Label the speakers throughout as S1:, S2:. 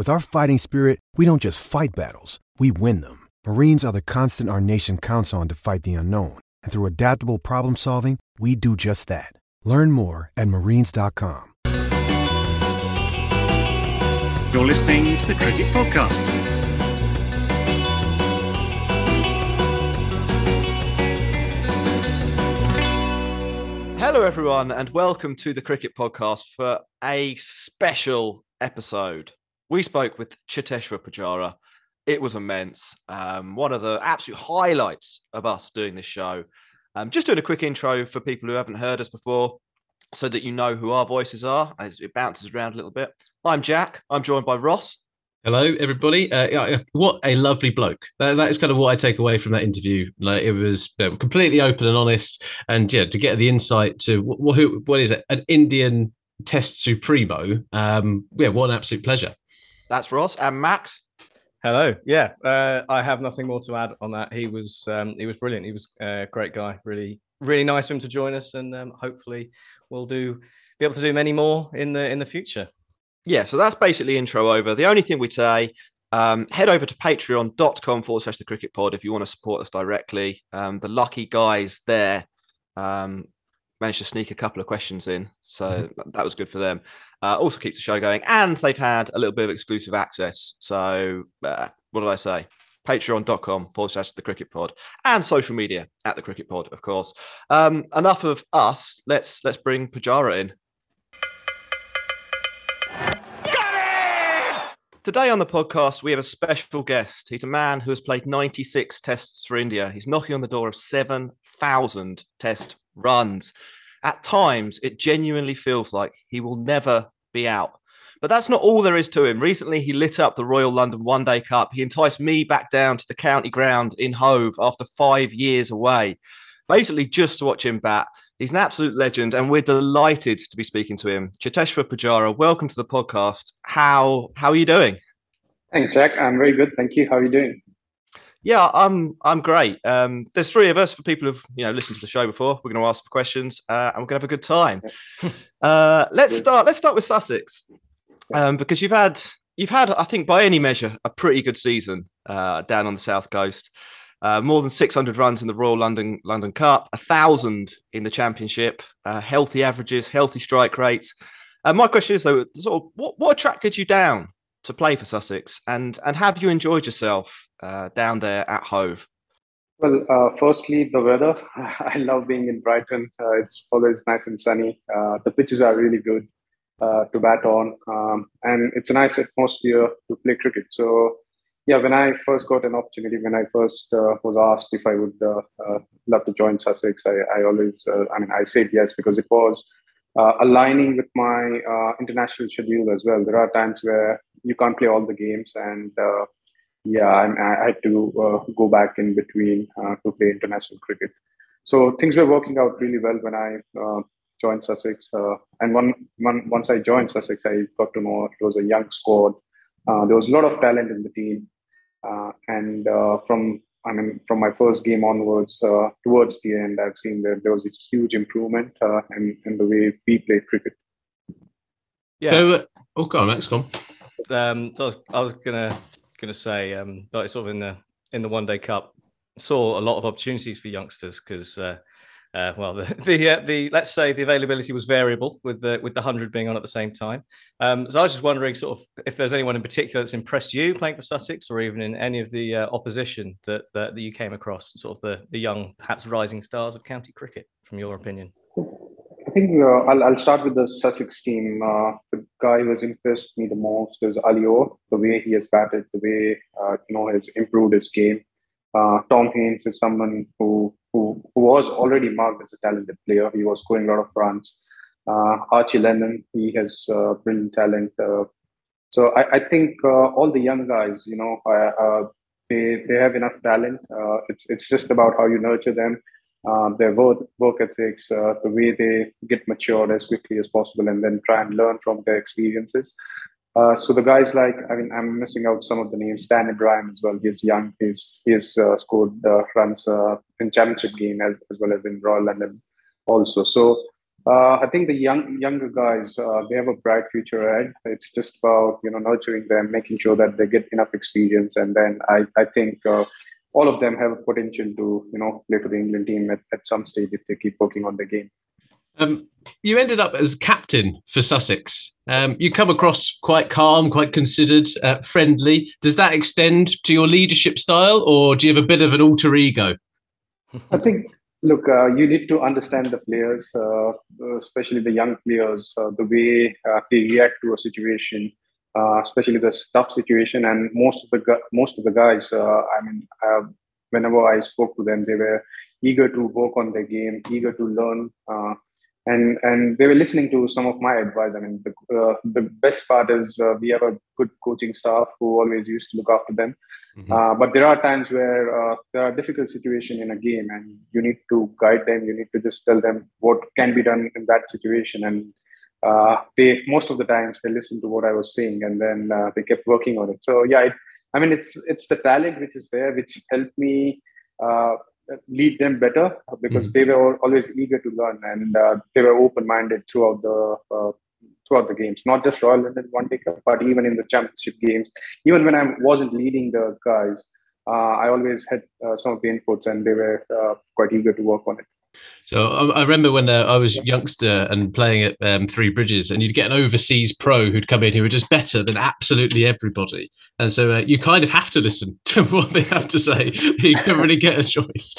S1: With our fighting spirit, we don't just fight battles, we win them. Marines are the constant our nation counts on to fight the unknown. And through adaptable problem solving, we do just that. Learn more at marines.com.
S2: You're listening to the Cricket Podcast.
S3: Hello, everyone, and welcome to the Cricket Podcast for a special episode. We spoke with Cheteshwar Pujara. It was immense. Um, one of the absolute highlights of us doing this show. Um, just doing a quick intro for people who haven't heard us before so that you know who our voices are as it bounces around a little bit. I'm Jack. I'm joined by Ross.
S4: Hello, everybody. Uh, what a lovely bloke. That, that is kind of what I take away from that interview. Like it was you know, completely open and honest, and yeah, to get the insight to what, who, what is it, an Indian Test Supremo. Um, yeah, what an absolute pleasure.
S3: That's Ross and Max.
S5: Hello. Yeah, uh, I have nothing more to add on that. He was um, he was brilliant. He was a great guy. Really, really nice of him to join us, and um, hopefully we'll do be able to do many more in the in the future
S3: yeah, so that's basically intro over. The only thing we'd say, um, head over to patreon.com forward slash the cricket pod if you want to support us directly. Um, the lucky guys there um, managed to sneak a couple of questions in. So mm-hmm. that was good for them. Uh, also keeps the show going. And they've had a little bit of exclusive access. So uh, what did I say? Patreon.com forward slash the cricket pod and social media at the cricket pod, of course. Um, enough of us. Let's let's bring Pujara in. Today on the podcast, we have a special guest. He's a man who has played 96 tests for India. He's knocking on the door of 7,000 test runs. At times, it genuinely feels like he will never be out. But that's not all there is to him. Recently, he lit up the Royal London One Day Cup. He enticed me back down to the county ground in Hove after five years away, basically just to watch him bat. He's an absolute legend, and we're delighted to be speaking to him. Cheteshwar Pujara, welcome to the podcast. How how are you doing?
S6: Thanks, Jack. I'm very good. Thank you. How are you doing?
S3: Yeah, I'm I'm great. Um, there's three of us for people who've you know listened to the show before. We're going to ask for questions, uh, and we're going to have a good time. uh, let's start. Let's start with Sussex, um, because you've had you've had I think by any measure a pretty good season uh, down on the south coast. Uh, more than 600 runs in the Royal London London Cup, a thousand in the Championship, uh, healthy averages, healthy strike rates. Uh, my question is though, sort of, what what attracted you down to play for Sussex, and and have you enjoyed yourself uh, down there at Hove?
S6: Well, uh, firstly, the weather. I love being in Brighton. Uh, it's always nice and sunny. the pitches are really good to bat on, um, and it's a nice atmosphere to play cricket. So yeah, when I first got an opportunity, when I first uh, was asked if I would uh, uh, love to join Sussex, I, I always, uh, I mean, I said yes because it was uh, aligning with my uh, international schedule as well. There are times where you can't play all the games, and yeah, I, I, had to go back in between to play international cricket. So things were working out really well when I joined Sussex. and one, one, once I joined Sussex, I got to know it was a young squad. there was a lot of talent in the team. Uh, and uh, from I mean, from my first game onwards, uh, towards the end, I've seen that there was a huge improvement in, in the way we play cricket.
S5: Yeah.
S4: So, uh, oh, go on, Max, go on.
S5: Um, so I was, I was gonna gonna say um, that sort of in the in the one day cup saw a lot of opportunities for youngsters because uh, uh, well the the, uh, the let's say the availability was variable with the with the hundred being on at the same time. Um, so I was just wondering sort of if there's anyone in particular that's impressed you playing for Sussex or even in any of the uh, opposition that, that that you came across, sort of the the young perhaps rising stars of county cricket, from your opinion.
S6: I think uh, I'll, I'll start with the Sussex team. Uh, the guy who has impressed me the most is Ali Orr. The way he has batted, the way uh, you know has improved his game. Uh, Tom Haines is someone who, who who was already marked as a talented player. He was scoring a lot of runs. Uh, Archie Lenham, he has uh, brilliant talent. so I, I think all the young guys, you know, they they have enough talent. it's it's just about how you nurture them uh, their work, work ethics, uh, the way they get matured as quickly as possible, and then try and learn from their experiences. Uh, so the guys like, I mean, I'm missing out some of the names. Stan Ibrahim as well. He's young. He's he's uh, scored uh, runs uh, in championship game as, as well as in Royal London also. So I think the young younger guys they have a bright future ahead. It's just about you know nurturing them, making sure that they get enough experience, and then I I think all of them have a potential to you know play for the England team at, at some stage if they keep working on the game.
S4: Um, you ended up as captain for Sussex. Um, you come across quite calm, quite considered, uh, friendly. Does that extend to your leadership style, or do you have a bit of an alter ego?
S6: I think, look, uh, you need to understand the players, uh, especially the young players, uh, the way uh, they react to a situation uh, especially this tough situation. And most of the most of the guys, uh, I mean, uh, whenever I spoke to them, they were eager to work on their game, eager to learn, uh, and and they were listening to some of my advice. I mean, the uh, the best part is uh, we have a good coaching staff who always used to look after them. Mm-hmm. but there are times where there are difficult situations in a game, and you need to guide them. You need to just tell them what can be done in that situation, and uh, they most of the times they listened to what I was saying and then uh, they kept working on it. So yeah, it, I mean it's it's the talent which is there which helped me uh, lead them better because mm-hmm. they were always eager to learn and uh, they were open minded throughout the uh, throughout the games, not just Royal London One Day Cup, but even in the championship games. Even when I wasn't leading the guys, uh, I always had some of the inputs and they were quite eager to work on it.
S4: So I, I remember when uh, I was youngster and playing at um, Three Bridges, and you'd get an overseas pro who'd come in who were just better than absolutely everybody, and so uh, you kind of have to listen to what they have to say. you don't really get a choice.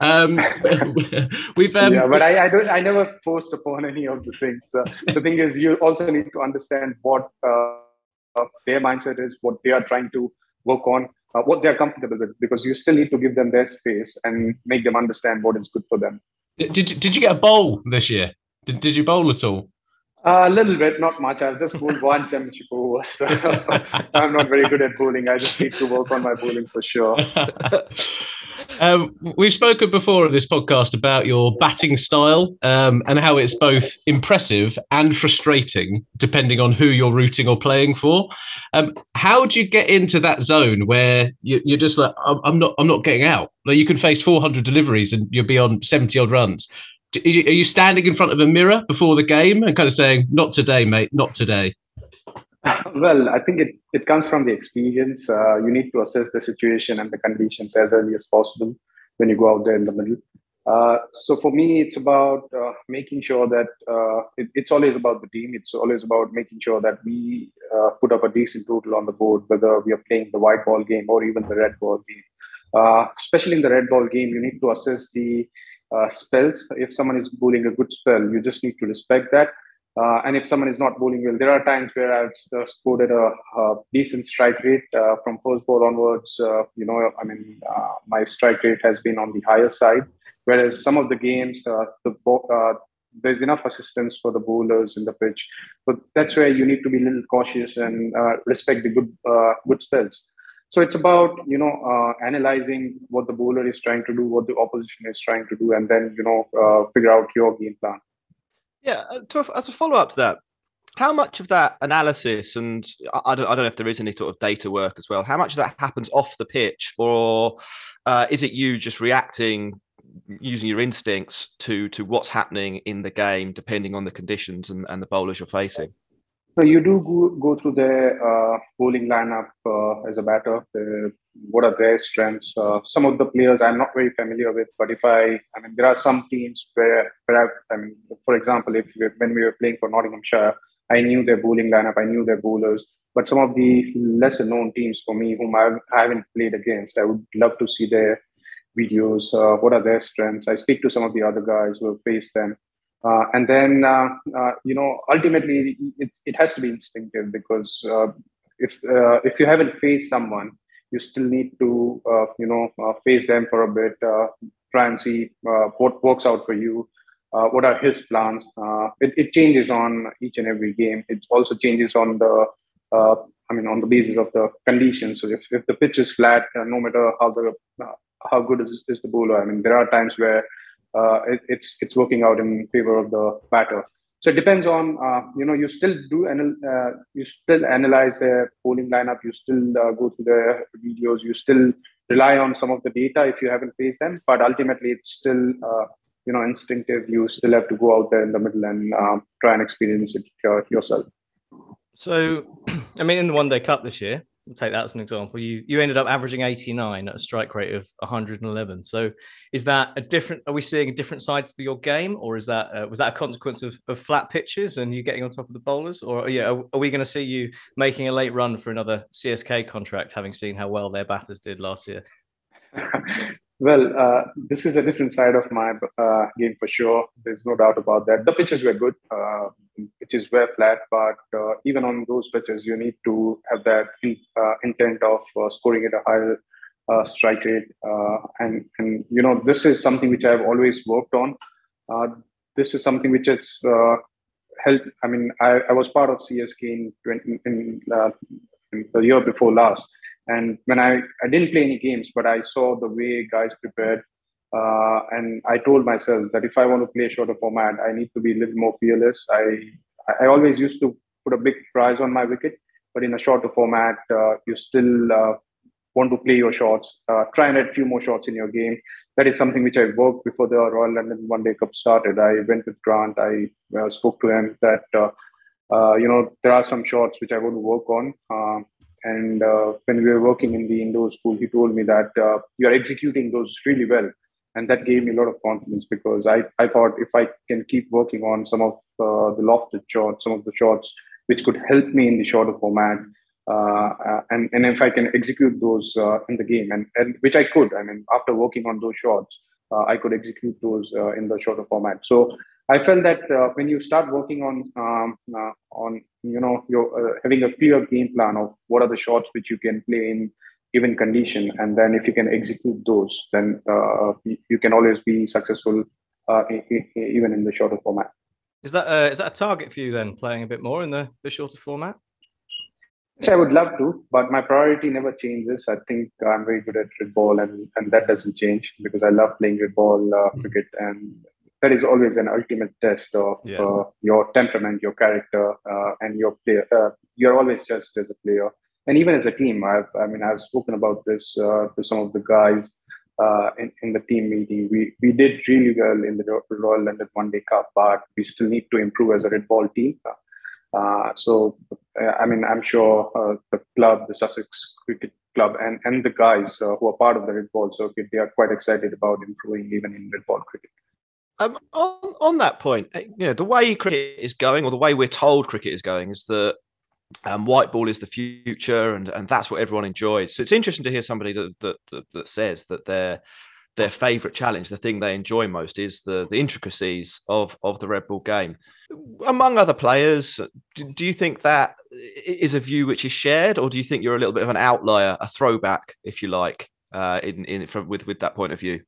S4: Um,
S6: we've um, yeah, but I, I, don't. I never forced upon any of the things. Uh, the thing is, you also need to understand what uh, their mindset is, what they are trying to work on. Uh, what they're comfortable with because you still need to give them their space and make them understand what is good for them.
S4: Did, did you get a bowl this year? Did, did you bowl at all?
S6: Uh, a little bit, not much. I've just bowled one championship over. So I'm not very good at bowling. I just need to work on my bowling for sure.
S4: um, we've spoken before in this podcast about your batting style um, and how it's both impressive and frustrating, depending on who you're rooting or playing for. Um, how do you get into that zone where you, are just like, I'm, I'm, not, I'm not getting out? Like you can face 400 deliveries and you'll be on 70 odd runs. Are you standing in front of a mirror before the game and kind of saying, "Not today, mate, not today"?
S6: Well, I think it, it comes from the experience. Uh, you need to assess the situation and the conditions as early as possible when you go out there in the middle. Uh, so for me, it's about uh, making sure that uh, it, it's always about the team. It's always about making sure that we uh, put up a decent total on the board, whether we are playing the white ball game or even the red ball game. Uh, especially in the red ball game, you need to assess the spells. If someone is bowling a good spell, you just need to respect that. Uh, and if someone is not bowling well, there are times where I've uh, scored a, a, decent strike rate uh, from first ball onwards. Uh, you know, I mean, uh, my strike rate has been on the higher side. Whereas some of the games, the there's enough assistance for the bowlers in the pitch, but that's where you need to be a little cautious and respect the good good spells. So it's about you know uh, analyzing what the bowler is trying to do, what the opposition is trying to do, and then you know uh, figure out your game plan.
S3: Yeah, uh, to, as a follow up to that, how much of that analysis and I don't, I don't know if there is any sort of data work as well. How much of that happens off the pitch, or uh, is it you just reacting using your instincts to to what's happening in the game, depending on the conditions and, and the bowlers you're facing?
S6: So you do go, go through their uh, bowling lineup uh, as a batter. The, what are their strengths? Uh, some of the players I'm not very familiar with, but if I, I mean, there are some teams where, where I, I mean, for example, if we, when we were playing for Nottinghamshire, I knew their bowling lineup, I knew their bowlers. But some of the lesser known teams for me, whom I haven't played against, I would love to see their videos. Uh, what are their strengths? I speak to some of the other guys who have faced them. Uh, and then, uh, uh you know, ultimately, it, it has to be instinctive because uh, if uh, if you haven't faced someone, you still need to, you know, face them for a bit, try and see what works out for you. what are his plans? It, it, changes on each and every game. It also changes on the I mean, on the basis of the conditions. So if, if the pitch is flat, uh, no matter how the uh, how good is, is the bowler, I mean, there are times where uh, it, it's it's working out in favor of the batter. So it depends on uh, you know you still do anal- uh, you still analyze the bowling lineup, you still uh, go through the videos, you still rely on some of the data if you haven't faced them, but ultimately it's still you know instinctive. You still have to go out there in the middle and um, try and experience it yourself.
S5: So, I mean, in the One Day Cup this year, we'll take that as an example. You you ended up averaging 89 at a strike rate of 111. So, is that a different? Are we seeing a different side to your game, or is that uh, was that a consequence of, of flat pitches and you getting on top of the bowlers, or yeah, are, are we going to see you making a late run for another CSK contract, having seen how well their batters did last year?
S6: Well, uh, this is a different side of my uh, game for sure. There's no doubt about that. The pitches were good. Uh, is very flat, but uh, even on those pitches, you need to have that uh, intent of uh, scoring at a higher strike rate. and and you know, this is something which I've always worked on. this is something which has helped. I mean, I, I, was part of CSK in, 20, in, in the year before last and when I, I didn't play any games, but I saw the way guys prepared. Uh, and I told myself that if I want to play a shorter format, I need to be a little more fearless. I, I always used to put a big prize on my wicket, but in a shorter format, uh, you still uh, want to play your shots, uh, try and add a few more shots in your game. That is something which I worked before the Royal London One Day Cup started. I went with Grant. I uh, spoke to him that uh, you know there are some shots which I want to work on. And when we were working in the indoor school, he told me that uh, you're executing those really well. And that gave me a lot of confidence because I, I thought if I can keep working on some of uh, the lofted shots, some of the shots which could help me in the shorter format, uh, uh, and, and if I can execute those uh, in the game, and, and which I could, I mean, after working on those shots, I could execute those in the shorter format. So I felt that uh, when you start working on um, uh, on you know you're uh, having a clear game plan of what are the shots which you can play in given condition, and then if you can execute those, then uh, you can always be successful uh, even in the shorter format.
S5: Is that uh, is that a target for you then, playing a bit more in the, the shorter format?
S6: Yes, I would love to, but my priority never changes. I think I'm very good at red ball, and, and that doesn't change because I love playing red ball uh, cricket, and that is always an ultimate test of yeah. uh, your temperament, your character, uh, and your player. Uh, you're always just as a player, and even as a team. I've, I mean, I've spoken about this uh, to some of the guys uh, in, in the team meeting. We we did really well in the Royal London One Day Cup, but we still need to improve as a red ball team. Uh, so, I mean, I'm sure the club, the Sussex Cricket Club, and and the guys who are part of the red ball circuit, they are quite excited about improving even in red ball cricket.
S3: Um, on on that point, you know, the way cricket is going, or the way we're told cricket is going, is that um, white ball is the future, and and that's what everyone enjoys. So it's interesting to hear somebody that that that, that says that their their favorite challenge, the thing they enjoy most, is the the intricacies of of the red ball game. Among other players, do, do you think that is a view which is shared, or do you think you're a little bit of an outlier, a throwback, if you like, uh, in in from, with with that point of view?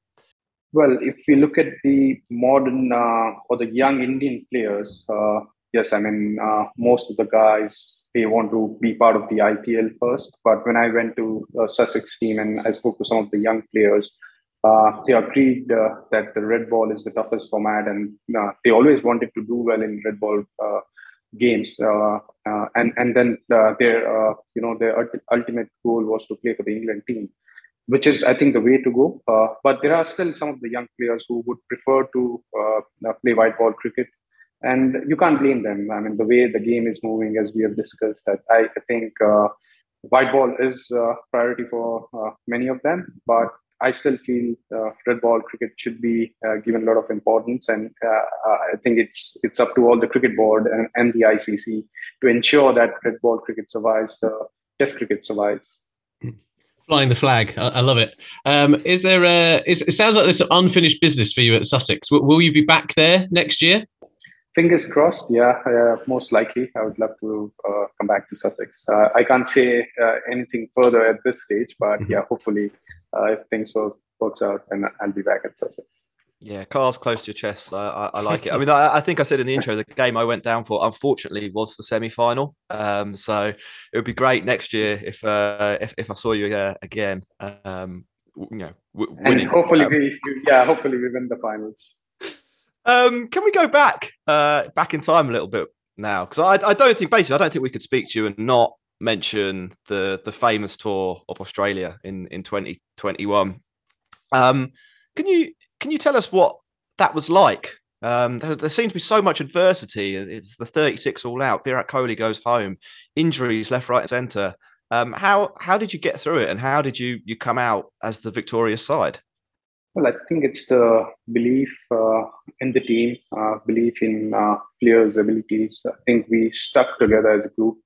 S6: Well, if we look at the modern uh, or the young Indian players, uh, yes, I mean, uh, most of the guys, they want to be part of the IPL first. But when I went to uh, Sussex team and I spoke to some of the young players, uh, they agreed uh, that the red ball is the toughest format and they always wanted to do well in red ball games. and, and then their, you know, their ultimate goal was to play for the England team which is, I think, the way to go. Uh, but there are still some of the young players who would prefer to uh, play white ball cricket. And you can't blame them. I mean, the way the game is moving, as we have discussed, that I, I think uh, white ball is a priority for uh, many of them, but I still feel uh, red ball cricket should be uh, given a lot of importance, and uh, uh, I think it's it's up to all the cricket board and, and the ICC to ensure that red ball cricket survives, Test cricket survives.
S4: Flying the flag, I, I love it. Um, is there a? Is, it sounds like there's some unfinished business for you at Sussex. W- will you be back there next year?
S6: Fingers crossed. Yeah, uh, most likely. I would love to uh, come back to Sussex. Uh, I can't say uh, anything further at this stage, but
S4: Mm-hmm.
S6: yeah, hopefully, uh, if things work works out, then I'll be back at Sussex.
S3: Yeah, cars close to your chest. I, I, I like it. I mean, I, I think I said in the intro, the game I went down for, unfortunately, was the semi-final. Um, so it would be great next year if uh, if, if I saw you uh, again. Um, you know, w-
S6: And
S3: winning.
S6: hopefully,
S3: Um,
S6: we yeah, hopefully we win the finals.
S3: Um, can we go back uh, back in time a little bit now? Because I, I don't think basically I don't think we could speak to you and not mention the the famous tour of Australia in in 2021. Um, can you can you tell us what that was like? Um, there, there seemed to be so much adversity. It's the 36 all out. Virat Kohli goes home, injuries left, right, and centre. Um, how how did you get through it, and how did you you come out as the victorious side?
S6: Well, I think it's the belief uh, in the team, uh, belief in uh, players' abilities. I think we stuck together as a group,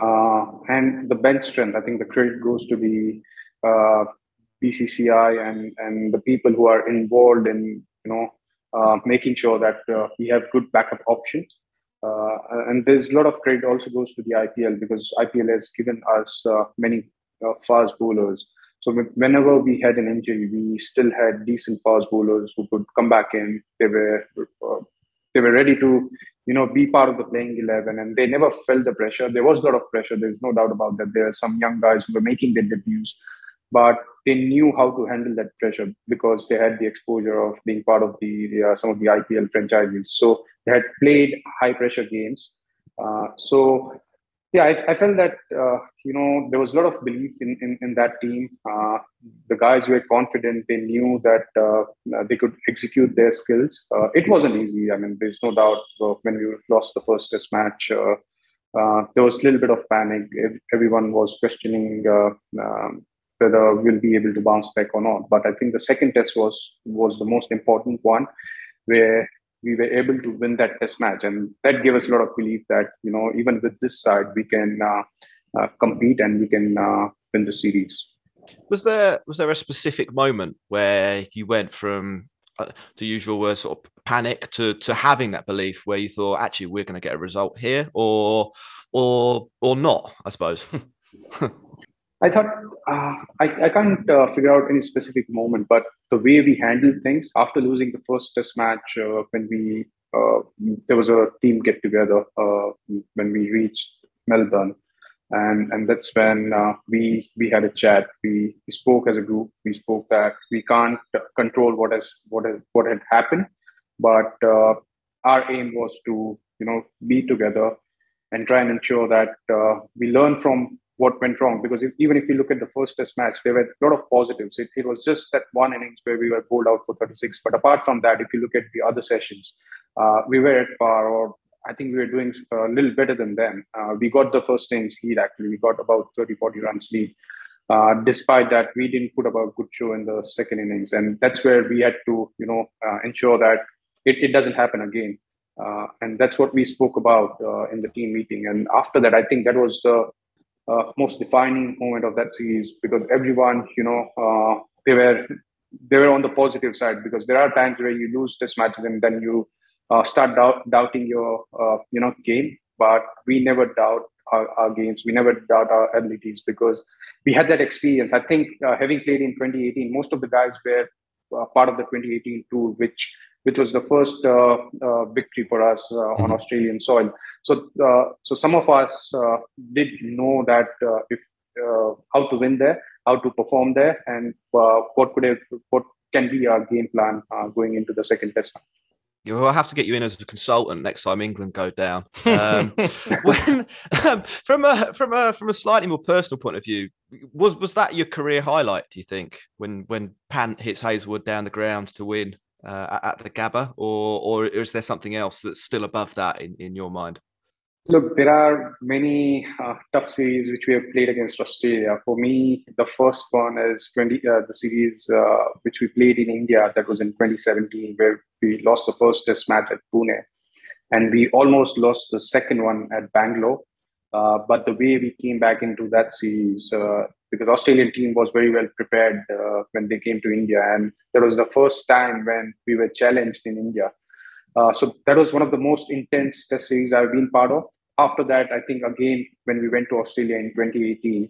S6: uh, and the bench strength. I think the credit goes to the uh, BCCI and and the people who are involved in you know uh, making sure that uh, we have good backup options. Uh, and there's a lot of credit also goes to the IPL because IPL has given us uh, many uh, fast bowlers. So whenever we had an injury, we still had decent fast bowlers who could come back in. They were uh, they were ready to you know be part of the playing eleven, and they never felt the pressure. There was a lot of pressure. There's no doubt about that. There are some young guys who were making their debuts, but they knew how to handle that pressure because they had the exposure of being part of the, uh, some of the IPL franchises. So they had played high pressure games. Uh, so yeah, I, I felt that uh, you know there was a lot of belief in in, in that team. Uh, the guys were confident; they knew that uh, they could execute their skills. Uh, it wasn't easy. I mean, there's no doubt when we lost the first Test match. Uh, uh, there was a little bit of panic. Everyone was questioning um, whether we'll be able to bounce back or not. But I think the second test was was the most important one, where we were able to win that test match, and that gave us a lot of belief that you know even with this side we can uh, uh, compete and we can uh, win the series.
S3: Was there was there a specific moment where you went from uh, the usual word sort of panic to to having that belief where you thought actually we're going to get a result here or or or not? I suppose.
S6: I thought uh, I, I can't uh, figure out any specific moment, but the way we handled things after losing the first test match, uh, when we uh, there was a team get together uh, when we reached Melbourne, and and that's when we we had a chat. We, we spoke as a group. We spoke that we can't control what has what has what had happened, but our aim was to you know be together and try and ensure that we learn from what went wrong. Because if, even if you look at the first test match, there were a lot of positives. It, it was just that one innings where we were bowled out for 36. But apart from that, if you look at the other sessions, uh, we were at par, or I think we were doing a little better than them. Uh, we got the first innings lead, actually. We got about 30, 40 runs lead. Uh, despite that, we didn't put up a good show in the second innings. And that's where we had to, you know, uh, ensure that it, it doesn't happen again. Uh, and that's what we spoke about uh, in the team meeting. And after that, I think that was the uh, most defining moment of that series because everyone, you know, uh, they were they were on the positive side because there are times where you lose test matches and then you uh, start doubt, doubting your uh, you know game. But we never doubt our, our, games. We never doubt our abilities because we had that experience. I think uh, having played in 2018, most of the guys were uh, part of the 2018 tour, which which was the first uh, uh, victory for us mm-hmm. on Australian soil. So, uh, so some of us did know that if how to win there, how to perform there, and what could have, what can be our game plan going into the second test.
S3: You'll have to get you in as a consultant next time England go down. Um, when, um, from a from a from a slightly more personal point of view, was was that your career highlight? Do you think when when Pant hits Hazlewood down the ground to win uh, at the Gabba, or or is there something else that's still above that in, in your mind?
S6: Look, there are many uh, tough series which we have played against Australia. For me, the first one is 20, uh, the series uh, which we played in India that was in 2017, where we lost the first test match at Pune. And we almost lost the second one at Bangalore. Uh, but the way we came back into that series, uh, because Australian team was very well prepared uh, when they came to India. And that was the first time when we were challenged in India. so that was one of the most intense test series I've been part of after that, I think again when we went to Australia in 2018,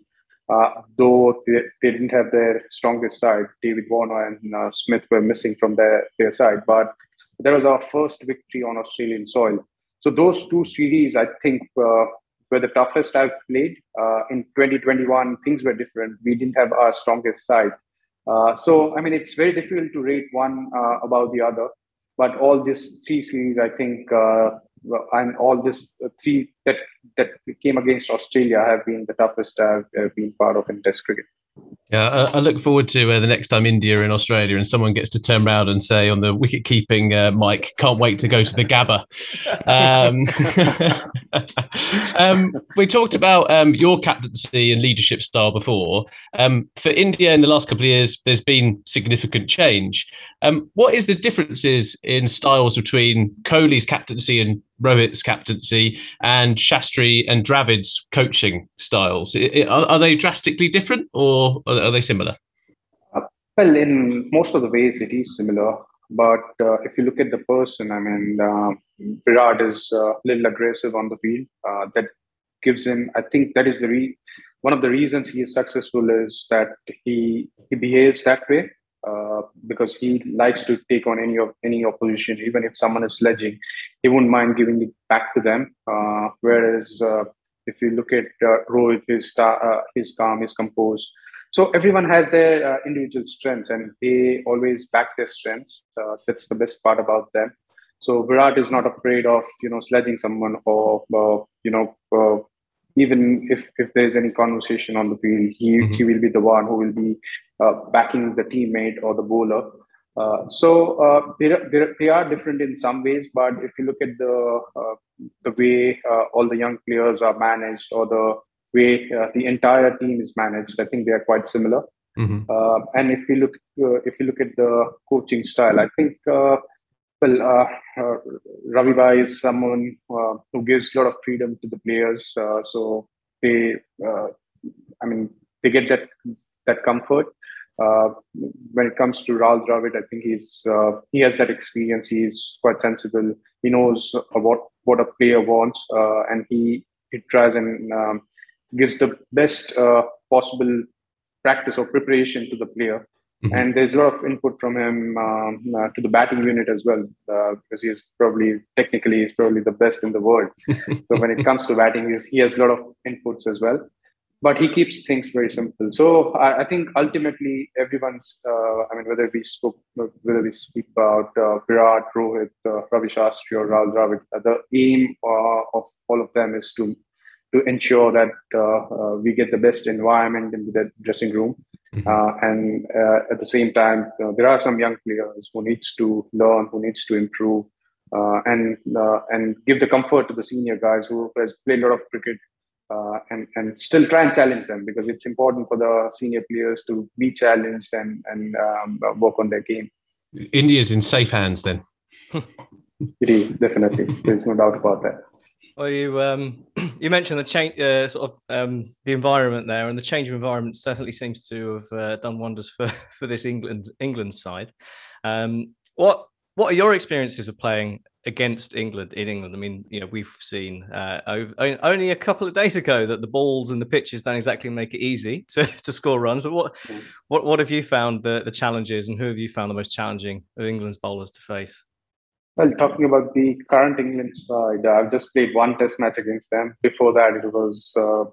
S6: uh, though they, they, didn't have their strongest side, David Warner and uh, Smith were missing from their, their side, but that was our first victory on Australian soil. So those two series, I think, uh, were the toughest I've played. Uh, in 2021, things were different. We didn't have our strongest side. Uh, so, I mean, it's very difficult to rate one uh, about the other. But all these three series, I think, and all this uh, three that that came against Australia have been the toughest I've, I've been part of in Test cricket.
S4: Yeah, I, I look forward to uh, the next time India and Australia and someone gets to turn around and say on the wicket keeping uh, mic, "Can't wait to go to the Gabba." Um, um, we talked about um, your captaincy and leadership style before. Um, for India in the last couple of years, there's been significant change. Um, what is the differences in styles between Kohli's captaincy and Rohit's captaincy and Shastri and Dravid's coaching styles? Are, are they drastically different or are they similar?
S6: Uh, well, in most of the ways, it is similar. But uh, if you look at the person, I mean, uh, Virat is uh, a little aggressive on the field. Uh, that gives him, I think, that is the re- one of the reasons he is successful is that he he behaves that way. Uh, because he likes to take on any of any opposition, even if someone is sledging, he wouldn't mind giving it back to them. Uh, whereas uh, if you look at uh, Rohit, his uh, his calm, his composed. So everyone has their individual strengths, and they always back their strengths. that's the best part about them. So Virat is not afraid of you know sledging someone or you know even if if there's any conversation on the field, he mm-hmm. he will be the one who will be uh, backing the teammate or the bowler. Uh, so uh, there, there, they are different in some ways, but if you look at the uh, the way uh, all the young players are managed or the way uh, the entire team is managed, I think they are quite similar. Mm-hmm. and if you look if you look at the coaching style, I think well, uh, uh, Ravi Bhai is someone uh, who gives a lot of freedom to the players. Uh, so they, uh, I mean, they get that that comfort. Uh, when it comes to Rahul Dravid, I think he's he has that experience. He's quite sensible. He knows what what a player wants, and he he tries and um, gives the best possible practice or preparation to the player. Mm-hmm. And there's a lot of input from him um, uh, to the batting unit as well, uh, because he's probably technically he's probably the best in the world. so when it comes to batting, he's, he has a lot of inputs as well. But he keeps things very simple. So I, I think ultimately everyone's, uh, I mean, whether we spoke, whether we speak about uh, Virat, Rohit, uh, Ravi Shastri, or Rahul Dravid, uh, the aim of all of them is to to ensure that we get the best environment in the dressing room Mm-hmm. Uh, and uh, at the same time, uh, there are some young players who needs to learn, who needs to improve, uh, and uh, and give the comfort to the senior guys who has played a lot of cricket, uh, and and still try and challenge them because it's important for the senior players to be challenged and and um, work on their game.
S4: India's in safe hands then.
S6: it is definitely. There's no doubt about that.
S5: Well, you um, you mentioned the change, uh, sort of um, the environment there, and the change of environment certainly seems to have uh, done wonders for for this England England side. Um, what what are your experiences of playing against England in England? I mean, you know, we've seen uh, over, only a couple of days ago that the balls and the pitches don't exactly make it easy to, to score runs. But what mm. what what have you found the the challenges, and who have you found the most challenging of England's bowlers to face?
S6: Well, talking about the current England side, I've just played one test match against them. Before that, it was, uh,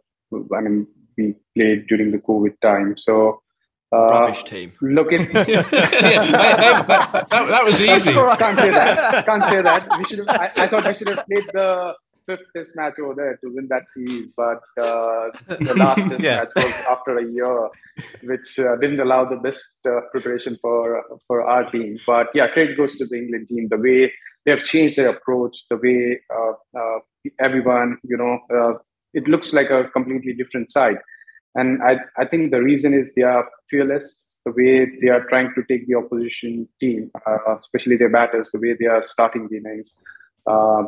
S6: I mean, we played during the COVID time. So,
S3: uh, rubbish team.
S6: Look at
S4: yeah, that, that, was easy.
S6: Can't say that. Can't say that. We should have. I, I, thought we should have played the fifth test match over there to win that series, but uh, the last test
S5: Yeah.
S6: match was after a year, which uh, didn't allow the best uh, preparation for for our team. But yeah, credit goes to the England team. The way they have changed their approach, the way uh, uh, everyone, you know, uh, it looks like a completely different side. And I, I think the reason is they are fearless. The way they are trying to take the opposition team, uh, especially their batters, the way they are starting the innings, uh,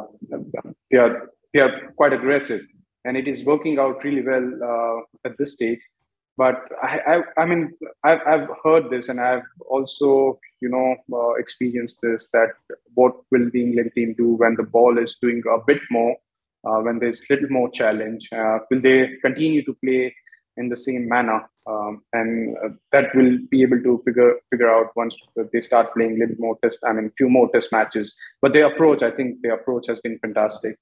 S6: they are they are quite aggressive, and it is working out really well uh, at this stage. But I, I, I mean, I've, I've heard this, and I've also, you know, uh, experienced this. That what will the England team do when the ball is doing a bit more, uh, when there's little more challenge? Uh, will they continue to play in the same manner? Um, and uh, that will be able to figure figure out once they start playing a little more test. I mean, few more test matches. But their approach, I think, their approach has been fantastic.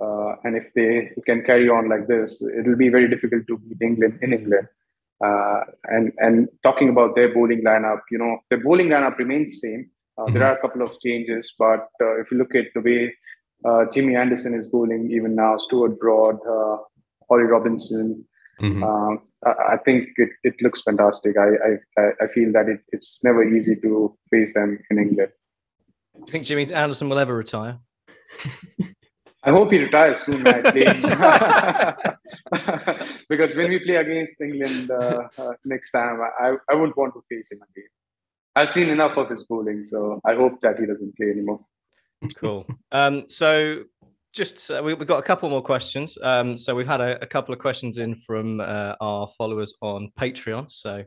S6: Uh, and if they can carry on like this, it will be very difficult to beat England in England. Uh, and and talking about their bowling lineup, you know, their bowling lineup remains same. Uh, There are a couple of changes, but uh, if you look at the way uh, Jimmy Anderson is bowling, even now, Stuart Broad, uh, Ollie Robinson,
S4: Mhm.
S6: um, I, I think it, it looks fantastic. I I, I- I feel that it, it's never easy to face them in England.
S5: Do you think Jimmy Anderson will ever retire?
S6: I hope he retires soon, I think. because when we play against England uh, uh, next time, I, I wouldn't want to face him again. I've seen enough of his bowling, so I hope that he doesn't play anymore.
S5: Cool. Um, so just uh, we, we've got a couple more questions. Um, so we've had a, a couple of questions in from uh, our followers on Patreon. So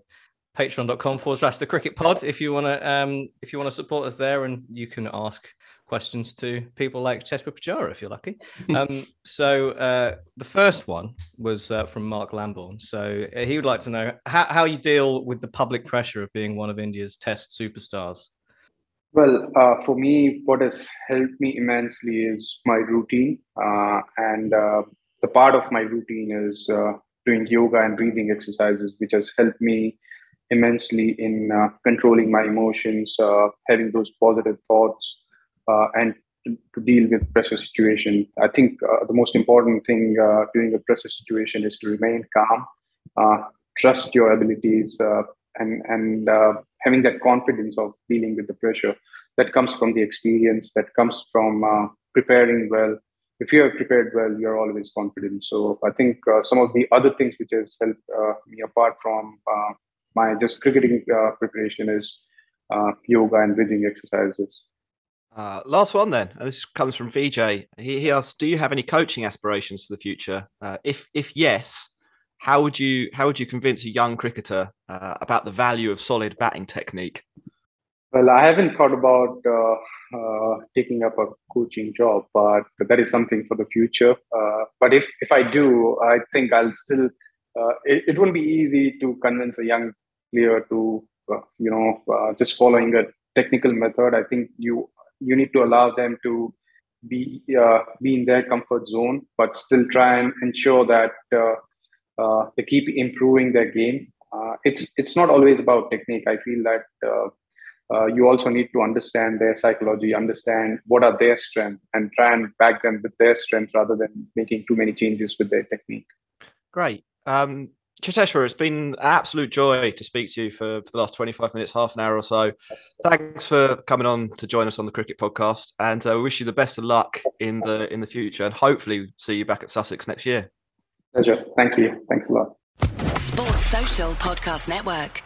S5: patreon.com forward slash the cricket pod if you want to um if you want to support us there and you can ask questions to people like Chespa Pujara if you're lucky um so uh the first one was uh, from mark Lamborn. so uh, he would like to know how, how you deal with the public pressure of being one of india's test superstars
S6: Well, uh, for me, what has helped me immensely is my routine. Uh, and uh, the part of my routine is uh, doing yoga and breathing exercises, which has helped me immensely in uh, controlling my emotions, uh, having those positive thoughts, and to, to deal with pressure situation. I think the most important thing during a pressure situation is to remain calm, trust your abilities, and and having that confidence of dealing with the pressure that comes from the experience, that comes from uh, preparing well. If you're prepared well, you're always confident. So I think uh, some of the other things which has helped uh, me apart from uh, my just cricketing uh, preparation is yoga and breathing exercises.
S3: Uh, last one then. and This comes from VJ. He, he asks, "Do you have any coaching aspirations for the future? Uh, if if yes, how would you how would you convince a young cricketer uh, about the value of solid batting technique?"
S6: Well, I haven't thought about uh, uh, taking up a coaching job, but that is something for the future. Uh, but if, if I do, I think I'll still, uh, it, it won't be easy to convince a young player to, uh, you know, just following a technical method. I think you you need to allow them to be uh, be in their comfort zone, but still try and ensure that uh, uh, they keep improving their game. Uh, it's it's not always about technique. I feel that uh, uh, you also need to understand their psychology, understand what are their strengths, and try and back them with their strength rather than making too many changes with their technique.
S3: Great. Um, Cheteshwar, it's been an absolute joy to speak to you for, for the last 25 minutes, half an hour or so. Thanks for coming on to join us on the Cricket Podcast, and uh, we wish you the best of luck in the in the future, and hopefully see you back at Sussex next year.
S6: Pleasure. Thank you. Thanks a lot.
S7: Sports Social Podcast Network.